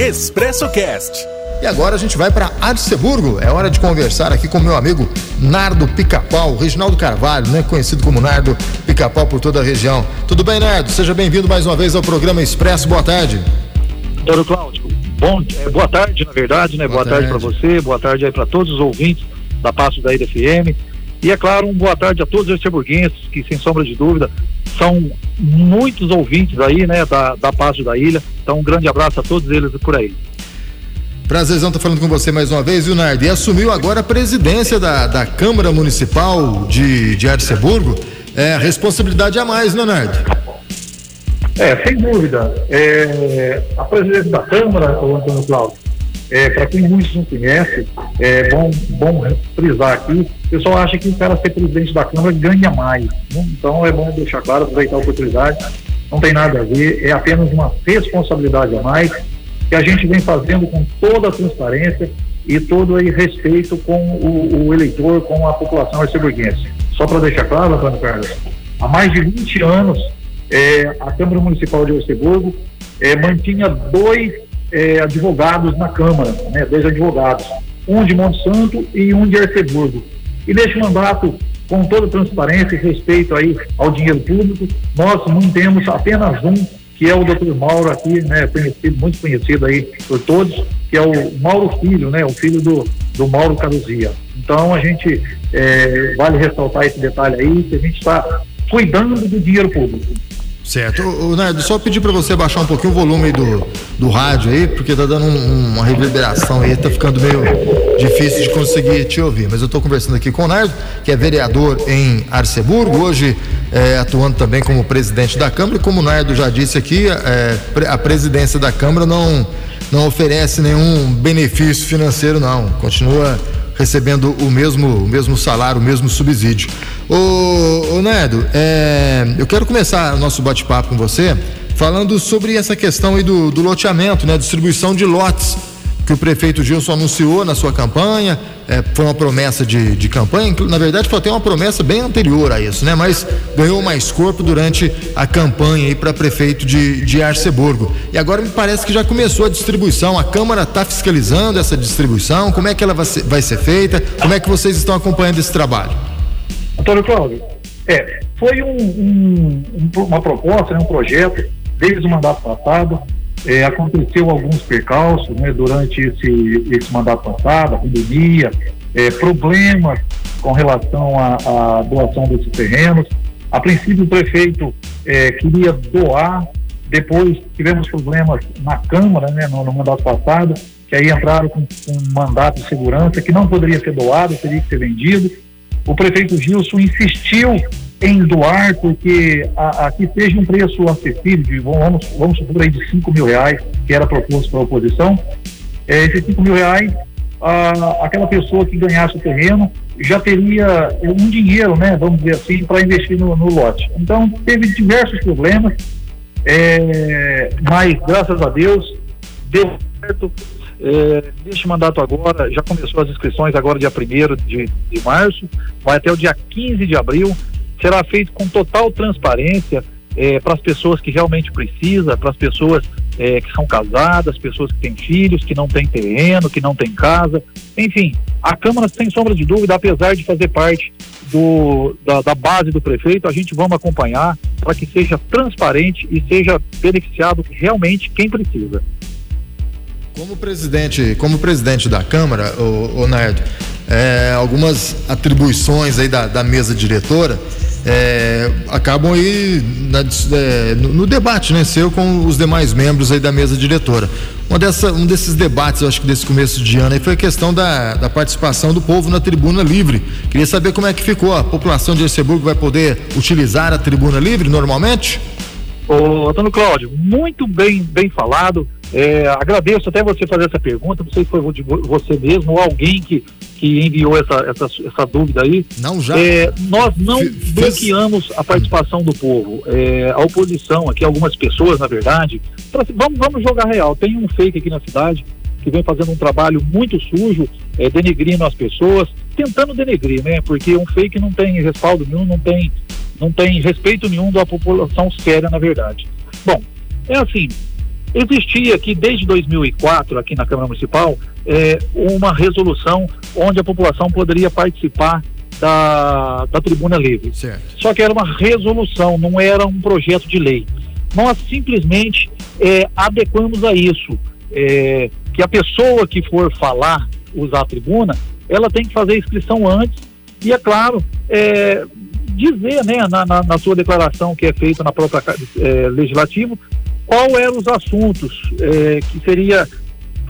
Expresso Cast. E agora a gente vai para Arceburgo. É hora de conversar aqui com meu amigo Nardo Pica-Pau, Reginaldo Carvalho, né? conhecido como Nardo Pica-Pau por toda a região. Tudo bem, Nardo? Seja bem-vindo mais uma vez ao programa Expresso. Boa tarde. Doutor Cláudio, bom, é, boa tarde, na verdade, né? Boa, boa tarde, tarde para você, boa tarde aí para todos os ouvintes da Passo da IDFM. E é claro, um boa tarde a todos os arceburguenses que, sem sombra de dúvida, são muitos ouvintes aí, né, da, da Passo da Ilha. Então, um grande abraço a todos eles por aí. Prazerzão estar falando com você mais uma vez, Leonardo. E assumiu agora a presidência da, da Câmara Municipal de, de Arceburgo. É, responsabilidade a mais, Leonardo. É, sem dúvida. É, a presidência da Câmara, o Antônio Cláudio, é, para quem muitos não conhece, é bom, bom frisar aqui, o pessoal acha que o cara ser presidente da Câmara ganha mais. Né? Então é bom deixar claro, aproveitar a oportunidade. Não tem nada a ver, é apenas uma responsabilidade a mais que a gente vem fazendo com toda a transparência e todo aí respeito com o, o eleitor, com a população arceburguense. Só para deixar claro, Antônio Carlos, há mais de 20 anos é, a Câmara Municipal de Arceburgo é, mantinha dois é, advogados na Câmara, né, dois advogados, um de Monte Santo e um de Arceburgo. E neste mandato, com toda transparência e respeito aí ao dinheiro público, nós mantemos apenas um que é o doutor Mauro aqui, né, conhecido, muito conhecido aí por todos, que é o Mauro Filho, né, o filho do, do Mauro Caruzia. Então a gente é, vale ressaltar esse detalhe aí, que a gente está cuidando do dinheiro público. Certo. O, Nardo, só pedir para você baixar um pouquinho o volume do, do rádio aí, porque tá dando um, uma reverberação aí, tá ficando meio difícil de conseguir te ouvir. Mas eu estou conversando aqui com o Nardo, que é vereador em Arceburgo, hoje é, atuando também como presidente da Câmara. E como o Nardo já disse aqui, é, a presidência da Câmara não, não oferece nenhum benefício financeiro, não. Continua recebendo o mesmo, o mesmo salário, o mesmo subsídio. Ô, ô Nedo, é, eu quero começar o nosso bate-papo com você falando sobre essa questão aí do, do loteamento, né? Distribuição de lotes que o prefeito Gilson anunciou na sua campanha, é, foi uma promessa de, de campanha, na verdade foi até uma promessa bem anterior a isso, né? Mas ganhou mais corpo durante a campanha aí para prefeito de, de Arceburgo. E agora me parece que já começou a distribuição, a Câmara está fiscalizando essa distribuição, como é que ela vai ser, vai ser feita, como é que vocês estão acompanhando esse trabalho? Antônio Cláudio, é, foi um, um, um, uma proposta, né, um projeto, desde o mandato passado, é, aconteceu alguns percalços né, durante esse, esse mandato passado, a pandemia, é, problemas com relação à, doação desses terrenos. A princípio, o prefeito é, queria doar, depois tivemos problemas na Câmara, né, no, no mandato passado, que aí entraram com, com um mandato de segurança que não poderia ser doado, teria que ser vendido. O prefeito Gilson insistiu em doar, porque aqui seja um preço acessível, de, vamos, vamos supor aí de 5 mil reais, que era proposto pela oposição, é, esses 5 mil reais, a, aquela pessoa que ganhasse o terreno já teria um dinheiro, né, vamos dizer assim, para investir no, no, lote. Então, teve diversos problemas, é, mas graças a Deus deu certo. É, neste mandato agora, já começou as inscrições agora dia 1 de, de março, vai até o dia 15 de abril será feito com total transparência é, para as pessoas que realmente precisam, para as pessoas é, que são casadas, pessoas que têm filhos, que não têm terreno, que não têm casa. Enfim, a Câmara, sem sombra de dúvida, apesar de fazer parte do, da, da base do prefeito, a gente vamos acompanhar para que seja transparente e seja beneficiado realmente quem precisa. Como presidente, como presidente da Câmara, o, o Nardo, é, algumas atribuições aí da, da mesa diretora é, acabam aí na, é, no, no, debate, né, seu com os demais membros aí da mesa diretora. Uma dessa, um desses debates, acho que desse começo de ano aí foi a questão da, da participação do povo na tribuna livre. Queria saber como é que ficou. A população de Erceburgo vai poder utilizar a tribuna livre normalmente? Ô, Antônio Cláudio, muito bem, bem falado. É, agradeço até você fazer essa pergunta. Não sei se foi você mesmo ou alguém que, que enviou essa, essa, essa dúvida aí. Não, já. É, nós não bloqueamos a participação do povo. É, a oposição, aqui, algumas pessoas, na verdade. Assim, vamos, vamos jogar real. Tem um fake aqui na cidade que vem fazendo um trabalho muito sujo, é, denegrindo as pessoas, tentando denegrir, né? Porque um fake não tem respaldo nenhum, não tem, não tem respeito nenhum da população séria, na verdade. Bom, é assim, Existia aqui desde 2004, aqui na Câmara Municipal, é, uma resolução onde a população poderia participar da, da tribuna livre. Certo. Só que era uma resolução, não era um projeto de lei. Nós simplesmente é, adequamos a isso. É, que a pessoa que for falar, usar a tribuna, ela tem que fazer a inscrição antes e, é claro, dizer né, na, na, na, sua declaração que é feita na própria é, legislativo qual eram os assuntos é, que seria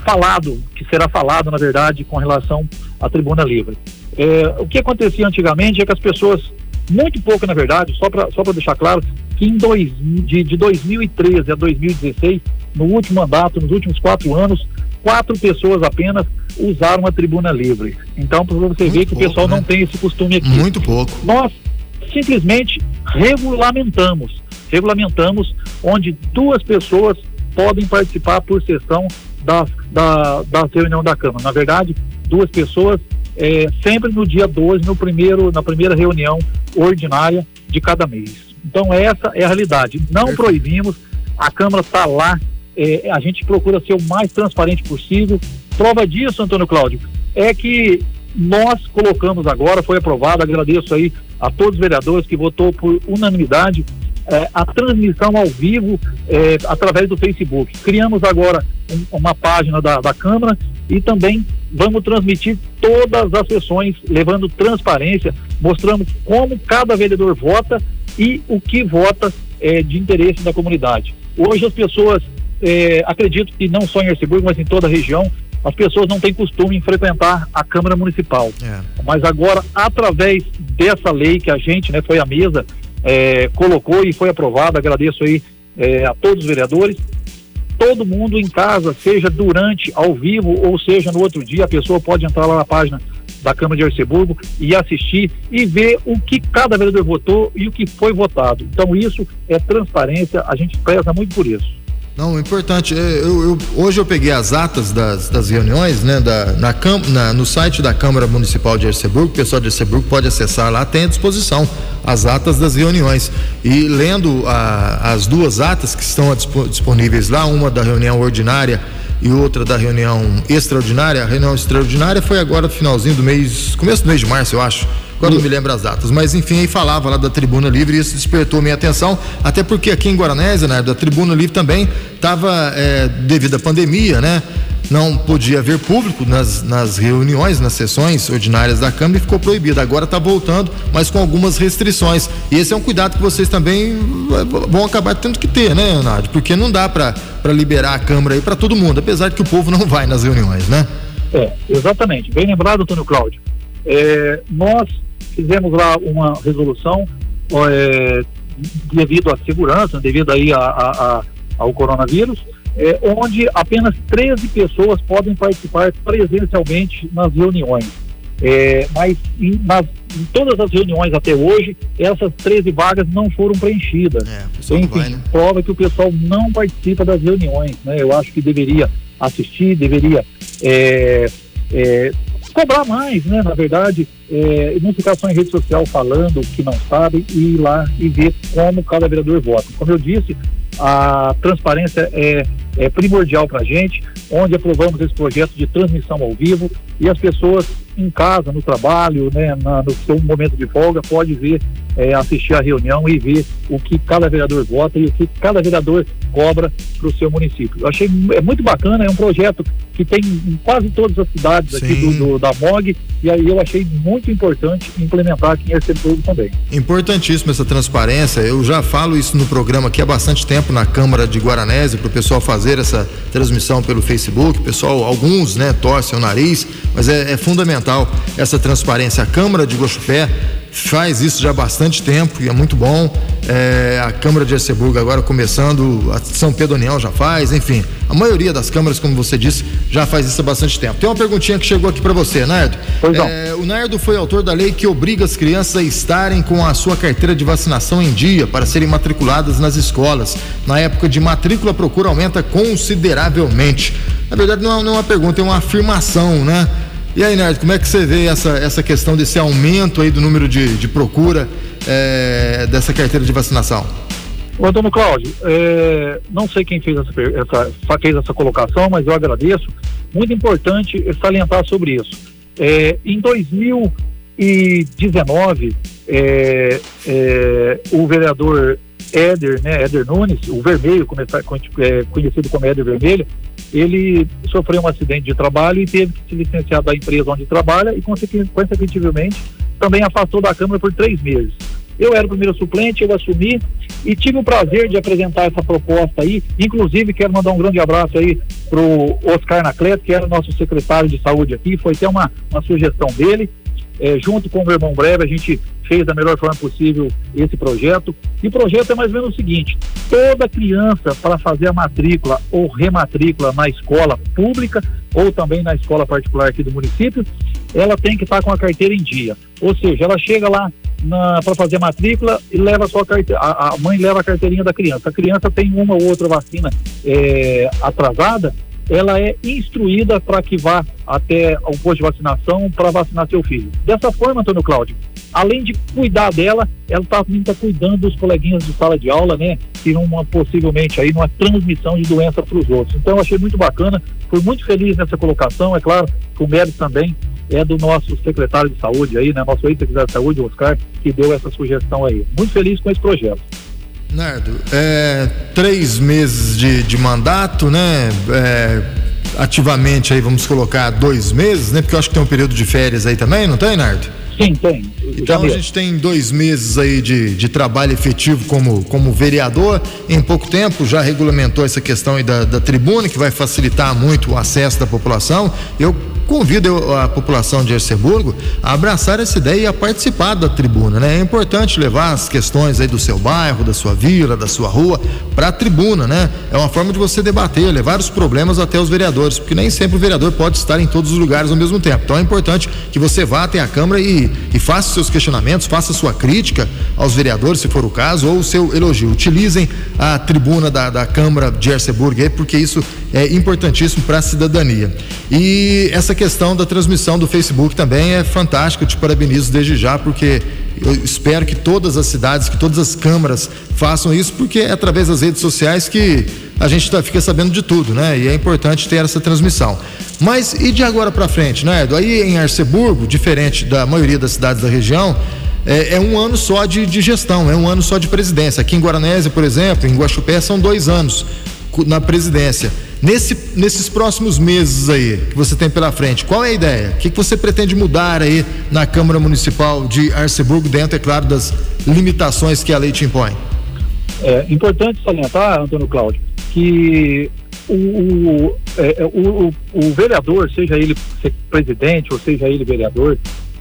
falado, que será falado, na verdade, com relação à tribuna livre. É, o que acontecia antigamente é que as pessoas, muito pouco na verdade, só para só deixar claro, que em dois, de, de 2013 a 2016, no último mandato, nos últimos quatro anos, quatro pessoas apenas usaram a tribuna livre. Então, para você muito ver que pouco, o pessoal né? não tem esse costume aqui. Muito pouco. Nós simplesmente regulamentamos. Regulamentamos onde duas pessoas podem participar por sessão da, da, da reunião da Câmara. Na verdade, duas pessoas é, sempre no dia 12, no primeiro, na primeira reunião ordinária de cada mês. Então essa é a realidade. Não proibimos, a Câmara está lá, é, a gente procura ser o mais transparente possível. Prova disso, Antônio Cláudio, é que nós colocamos agora, foi aprovado, agradeço aí a todos os vereadores que votou por unanimidade é, a transmissão ao vivo é, através do Facebook. Criamos agora um, uma página da, da Câmara e também vamos transmitir todas as sessões, levando transparência, mostrando como cada vereador vota e o que vota é, de interesse da comunidade. Hoje as pessoas, é, acredito que não só em Arceburgo, mas em toda a região, as pessoas não têm costume em frequentar a Câmara Municipal. É. Mas agora, através dessa lei que a gente, né, foi à mesa, é, colocou e foi aprovado, agradeço aí é, a todos os vereadores. Todo mundo em casa, seja durante, ao vivo, ou seja no outro dia, a pessoa pode entrar lá na página da Câmara de Arceburgo e assistir e ver o que cada vereador votou e o que foi votado. Então isso é transparência, a gente preza muito por isso. Não, importante. É, eu, eu, hoje eu peguei as atas das, das reuniões, né, da, na, na, no site da Câmara Municipal de Arceburgo, o pessoal de Arceburgo pode acessar lá, tem à disposição as atas das reuniões. E lendo a, as duas atas que estão disponíveis lá, uma da reunião ordinária e outra da reunião extraordinária, a reunião extraordinária foi agora no finalzinho do mês, começo do mês de março, eu acho Agora não me lembro as datas, mas enfim, aí falava lá da Tribuna Livre e isso despertou minha atenção, até porque aqui em Guaranésia, né, da Tribuna Livre também estava, é, devido à pandemia, né? Não podia haver público nas, nas reuniões, nas sessões ordinárias da Câmara e ficou proibido. Agora está voltando, mas com algumas restrições. E esse é um cuidado que vocês também vão acabar tendo que ter, né, Leonardo? Porque não dá para liberar a Câmara aí para todo mundo, apesar de que o povo não vai nas reuniões, né? É, exatamente. Bem lembrado, Antônio Cláudio. É, nós fizemos lá uma resolução é, devido à segurança, devido aí a, a, a, ao coronavírus, é, onde apenas 13 pessoas podem participar presencialmente nas reuniões. É, mas em, nas, em, todas as reuniões até hoje, essas 13 vagas não foram preenchidas. É, Enfim, vai, né? prova que o pessoal não participa das reuniões. Né? Eu acho que deveria assistir, deveria é, é, cobrar mais, né? Na verdade, é, não ficar só em rede social falando que não sabe e ir lá e ver como cada vereador vota. Como eu disse, a transparência é, é primordial para a gente, onde aprovamos esse projeto de transmissão ao vivo e as pessoas em casa, no trabalho, né, na, no seu momento de folga, pode ver, é, assistir a reunião e ver o que cada vereador vota e o que cada vereador cobra para o seu município. Eu achei é muito bacana, é um projeto que tem em quase todas as cidades aqui do, do, da MOG e aí eu achei muito importante implementar aqui em Arceburgo também. Importantíssima essa transparência, eu já falo isso no programa aqui há bastante tempo na Câmara de Guaranésia para o pessoal fazer essa transmissão pelo Facebook, pessoal, alguns né, torcem o nariz, mas é, é fundamental essa transparência. A Câmara de Guaxupé faz isso já há bastante tempo e é muito bom. É, a Câmara de Arceburgo agora começando, a São Pedro União já faz, enfim, a maioria das câmaras, como você disse, já faz isso há bastante tempo. Tem uma perguntinha que chegou aqui para você, Nardo. É, o Nardo foi autor da lei que obriga as crianças a estarem com a sua carteira de vacinação em dia para serem matriculadas nas escolas. Na época de matrícula, a procura aumenta consideravelmente. Na verdade, não é, não é uma pergunta, é uma afirmação, né? E aí, Nerd, como é que você vê essa, essa questão desse aumento aí do número de, de procura é, dessa carteira de vacinação? O Antônio Cláudio, é, não sei quem fez essa, essa, fez essa colocação, mas eu agradeço. Muito importante salientar sobre isso. É, em 2019, é, é, o vereador Éder, né, Éder Nunes, o Vermelho, é, conhecido como Éder Vermelho, ele sofreu um acidente de trabalho e teve que se licenciar da empresa onde trabalha e, consequentemente, também afastou da Câmara por três meses. Eu era o primeiro suplente, eu assumi e tive o prazer de apresentar essa proposta aí. Inclusive, quero mandar um grande abraço aí pro Oscar Nacleto, que era o nosso secretário de saúde aqui. Foi até uma, uma sugestão dele. É, junto com o meu irmão Breve, a gente fez da melhor forma possível esse projeto. E o projeto é mais ou menos o seguinte: toda criança, para fazer a matrícula ou rematrícula na escola pública ou também na escola particular aqui do município, ela tem que estar com a carteira em dia. Ou seja, ela chega lá para fazer a matrícula e leva a sua carteira, a, a, mãe leva a carteirinha da criança. A criança tem uma ou outra vacina é, atrasada, ela é instruída para que vá até o posto de vacinação para vacinar seu filho. Dessa forma, Antônio Cláudio, além de cuidar dela, ela está tá cuidando dos coleguinhas de sala de aula, né? Que numa, possivelmente aí numa transmissão de doença para os outros. Então eu achei muito bacana, fui muito feliz nessa colocação, é claro que o mérito também é do nosso secretário de saúde aí, né? Nosso ex-secretário de saúde, Oscar, que deu essa sugestão aí. Muito feliz com esse projeto. Nardo, é, três meses de, de mandato, né? É, ativamente aí vamos colocar dois meses, né? Porque eu acho que tem um período de férias aí também, não tem, Nardo? Sim, tem. Então a gente tem dois meses aí de, de trabalho efetivo como, como vereador. Em pouco tempo já regulamentou essa questão aí da, da tribuna, que vai facilitar muito o acesso da população. Eu convido a população de Erceburgo a abraçar essa ideia e a participar da tribuna, né? É importante levar as questões aí do seu bairro, da sua vila, da sua rua para a tribuna, né? É uma forma de você debater, levar os problemas até os vereadores, porque nem sempre o vereador pode estar em todos os lugares ao mesmo tempo. Então é importante que você vá até a Câmara e, e faça seus questionamentos, faça sua crítica aos vereadores, se for o caso, ou o seu elogio. Utilizem a tribuna da, da Câmara de Erceburgo porque isso é importantíssimo para a cidadania. E essa questão da transmissão do Facebook também é fantástica. Eu te parabenizo desde já, porque eu espero que todas as cidades, que todas as câmaras façam isso, porque é através das redes sociais que a gente tá, fica sabendo de tudo, né? E é importante ter essa transmissão. Mas e de agora para frente, né, Edu? Aí em Arceburgo, diferente da maioria das cidades da região, é, é, um ano só de, de, gestão, é um ano só de presidência. Aqui em Guaranésia, por exemplo, em Guaxupé, são dois anos na presidência. Nesse, nesses próximos meses aí que você tem pela frente, qual é a ideia? O que, que você pretende mudar aí na Câmara Municipal de Arceburgo, dentro, é claro, das limitações que a lei te impõe? É importante salientar, Antônio Cláudio, que o, o, é, o, o, vereador, seja ele presidente ou seja ele vereador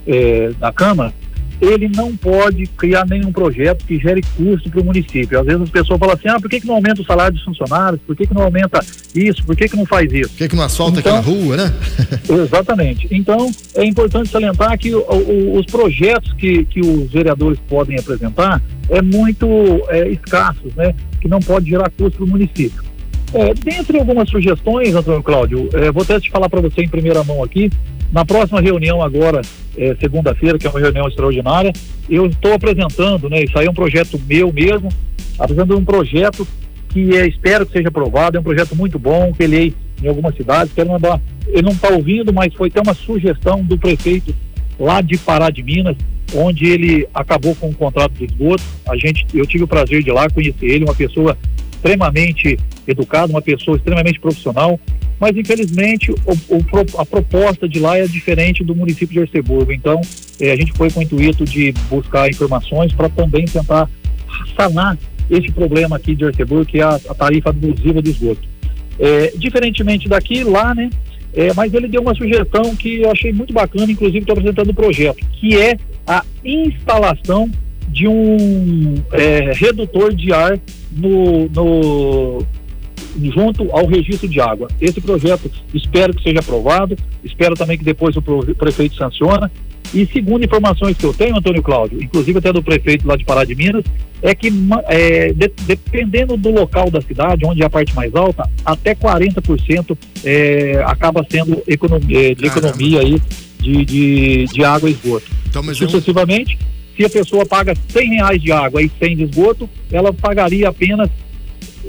é, da Câmara, ele não pode criar nenhum projeto que gere custo para o município. Às vezes as pessoas falam assim, ah, por que, que não aumenta o salário dos funcionários? Por que, que não aumenta isso? Por que, que não faz isso? Por que, que não asfalta então, aquela rua, né? exatamente. Então, é importante salientar que o, o, os projetos que, que os vereadores podem apresentar é muito é, escassos, né? Que não pode gerar custo para o município. É, dentre algumas sugestões, Antônio Cláudio, é, vou até te falar para você em primeira mão aqui, na próxima reunião agora, é, segunda-feira, que é uma reunião extraordinária, eu estou apresentando, né? Isso aí é um projeto meu mesmo, apresentando um projeto que é, espero que seja aprovado, é um projeto muito bom, que ele é em algumas cidades, quero mandar, ele não está ouvindo, mas foi até uma sugestão do prefeito lá de Pará de Minas, onde ele acabou com o contrato de esgoto. A gente, eu tive o prazer de ir lá conhecer ele, uma pessoa extremamente educada, uma pessoa extremamente profissional, mas infelizmente o, o, a proposta de lá é diferente do município de Arceburgo. Então, eh, a gente foi com o intuito de buscar informações para também tentar sanar esse problema aqui de Arceburgo, que é a, a tarifa abusiva do esgoto. É, diferentemente daqui, lá, né? É, mas ele deu uma sugestão que eu achei muito bacana, inclusive estou apresentando o projeto, que é a instalação de um é, redutor de ar no, no, junto ao registro de água. Esse projeto espero que seja aprovado, espero também que depois o prefeito sanciona. E segundo informações que eu tenho, Antônio Cláudio, inclusive até do prefeito lá de Pará de Minas, é que é, de, dependendo do local da cidade, onde é a parte mais alta, até 40% é, acaba sendo economia, de economia aí de, de, de água e esgoto. Então, mas Sucessivamente, se a pessoa paga 100 reais de água e 100 de esgoto, ela pagaria apenas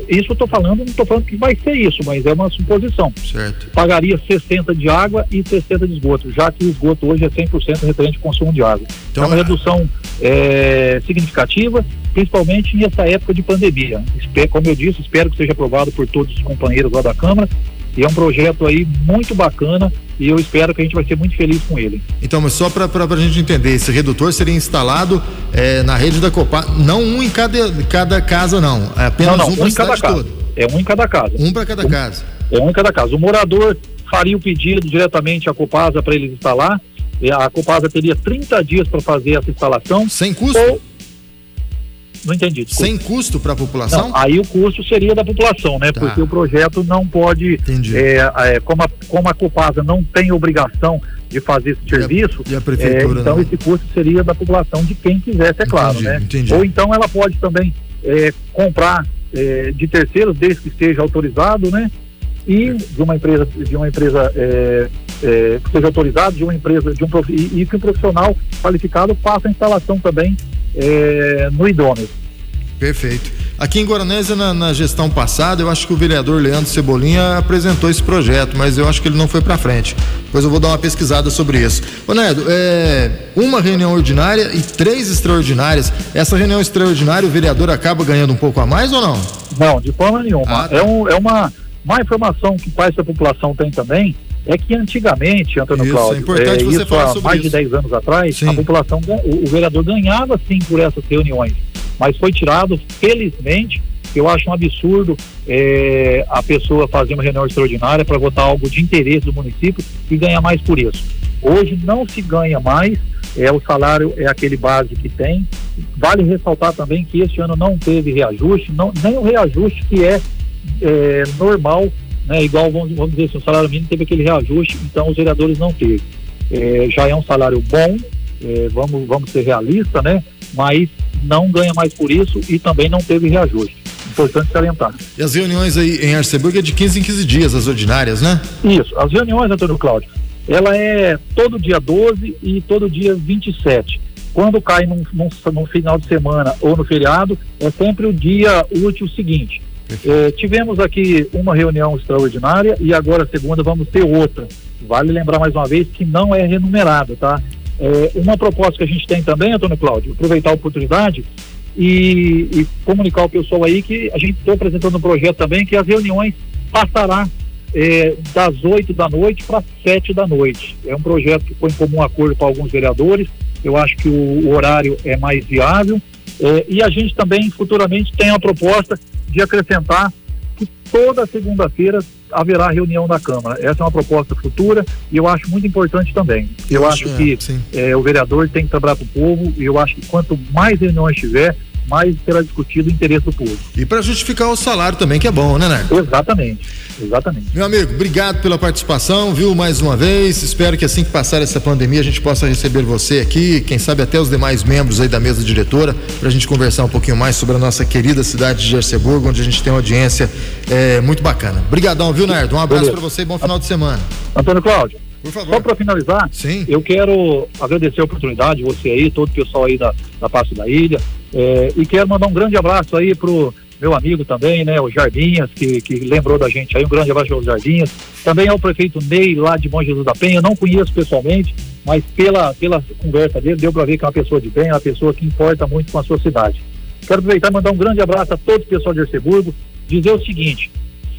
isso eu estou falando, não estou falando que vai ser isso, mas é uma suposição. Certo. Pagaria 60 de água e 60 de esgoto, já que o esgoto hoje é 100% referente ao consumo de água. Então, é uma redução é, significativa, principalmente nessa época de pandemia. Como eu disse, espero que seja aprovado por todos os companheiros lá da Câmara e é um projeto aí muito bacana e eu espero que a gente vai ser muito feliz com ele. Então, mas só para a gente entender, esse redutor seria instalado é, na rede da Copa, não um em cada, cada casa, não. É apenas não, não, um um cada casa. Toda. É um em cada casa. Um para cada um, casa. É um em cada casa. O morador faria o pedido diretamente à Copasa para eles instalar. A Copasa teria 30 dias para fazer essa instalação. Sem custo? Ou, não entendi. Desculpa. Sem custo para a população? Não, aí o custo seria da população, né? Tá. Porque o projeto não pode. É, é, como, a, como a Copasa não tem obrigação de fazer esse serviço, e a, e a prefeitura, é, então esse custo seria da população de quem quisesse, é claro, entendi, né? Entendi. Ou então ela pode também é, comprar é, de terceiros, desde que esteja autorizado, né? E de uma empresa, de uma empresa é, que seja autorizado, de uma empresa, de um e, e que um profissional qualificado faça a instalação também é, no idôneo. Perfeito. Aqui em Guaranésia, na, na, gestão passada, eu acho que o vereador Leandro Cebolinha apresentou esse projeto, mas eu acho que ele não foi para frente. Depois eu vou dar uma pesquisada sobre isso. Ô Nedo, é, uma reunião ordinária e três extraordinárias. Essa reunião extraordinária, o vereador acaba ganhando um pouco a mais ou não? Não, de forma nenhuma. Ah, tá. é, um, é uma, uma informação que parte da população tem também é que antigamente, Antônio isso, Cláudio, é importante é, você falar há mais isso. de 10 anos atrás, sim. a população, o, o, vereador ganhava sim por essas reuniões, mas foi tirado, felizmente, eu acho um absurdo é, a pessoa fazer uma reunião extraordinária para votar algo de interesse do município e ganhar mais por isso. Hoje não se ganha mais, é o salário é aquele base que tem. Vale ressaltar também que este ano não teve reajuste, não, nem o reajuste que é, é normal né? Igual, vamos, vamos dizer assim, o salário mínimo teve aquele reajuste, então os vereadores não teve. É, já é um salário bom, é, vamos, vamos ser realistas, né? Mas não ganha mais por isso e também não teve reajuste. Importante salientar. E as reuniões aí em Arceburgo é de 15 em 15 dias, as ordinárias, né? Isso. As reuniões, Antônio Cláudio, ela é todo dia 12 e todo dia 27. Quando cai num, num, num final de semana ou no feriado, é sempre o dia útil seguinte. É, tivemos aqui uma reunião extraordinária e agora, segunda, vamos ter outra. Vale lembrar mais uma vez que não é remunerada, tá? É, uma proposta que a gente tem também, Antônio Cláudio, aproveitar a oportunidade e, e comunicar ao pessoal aí que a gente está apresentando um projeto também que as reuniões passará é, das 8 da noite para 7 da noite. É um projeto que foi em comum acordo com alguns vereadores. Eu acho que o, o horário é mais viável. E a gente também futuramente tem a proposta de acrescentar que toda segunda-feira haverá reunião da Câmara. Essa é uma proposta futura e eu acho muito importante também. Eu, eu acho, acho que é, o vereador tem que trabalhar para o povo e eu acho que quanto mais reuniões tiver, mais será discutido o interesse do público. E para justificar o salário também, que é bom, né, Narco? Exatamente, exatamente. Meu amigo, obrigado pela participação, viu, mais uma vez. Espero que assim que passar essa pandemia a gente possa receber você aqui, quem sabe até os demais membros aí da mesa diretora, para a gente conversar um pouquinho mais sobre a nossa querida cidade de Arceburgo, onde a gente tem uma audiência é, muito bacana. Obrigadão, viu, Nardo? Um abraço para você e bom final de semana. Antônio Cláudio. Por favor. Só para finalizar, Sim. eu quero agradecer a oportunidade, você aí, todo o pessoal aí da, da Passo da Ilha, é, e quero mandar um grande abraço aí pro meu amigo também, né, o Jardinhas, que, que lembrou da gente aí, um grande abraço ao Jardinhas. Também ao prefeito Ney, lá de Bom Jesus da Penha, não conheço pessoalmente, mas pela, pela conversa dele, deu para ver que é uma pessoa de bem, uma pessoa que importa muito com a sua cidade. Quero aproveitar e mandar um grande abraço a todo o pessoal de Arceburgo, dizer o seguinte,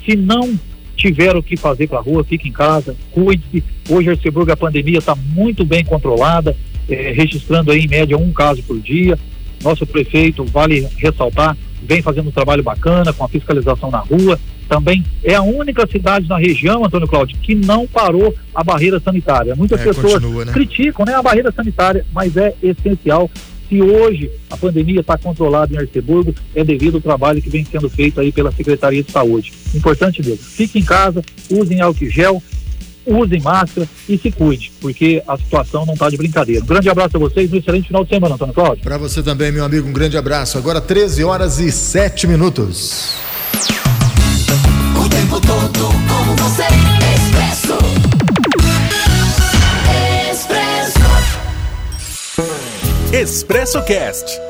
se não tiver o que fazer para a rua, fique em casa, cuide-se. Hoje, Arceburgo, a pandemia está muito bem controlada, é, registrando aí em média um caso por dia. Nosso prefeito, vale ressaltar, vem fazendo um trabalho bacana com a fiscalização na rua. Também é a única cidade na região, Antônio Cláudio, que não parou a barreira sanitária. Muitas é, pessoas continua, né? criticam né, a barreira sanitária, mas é essencial se hoje a pandemia está controlada em Arceburgo, é devido ao trabalho que vem sendo feito aí pela Secretaria de Saúde. Importante mesmo. Fique em casa, usem álcool gel, usem máscara e se cuide, porque a situação não está de brincadeira. Um grande abraço a vocês, um excelente final de semana, Antônio Cláudio. Para você também, meu amigo, um grande abraço. Agora 13 horas e 7 minutos. O tempo todo com você, Expresso. Expresso. Expresso Cast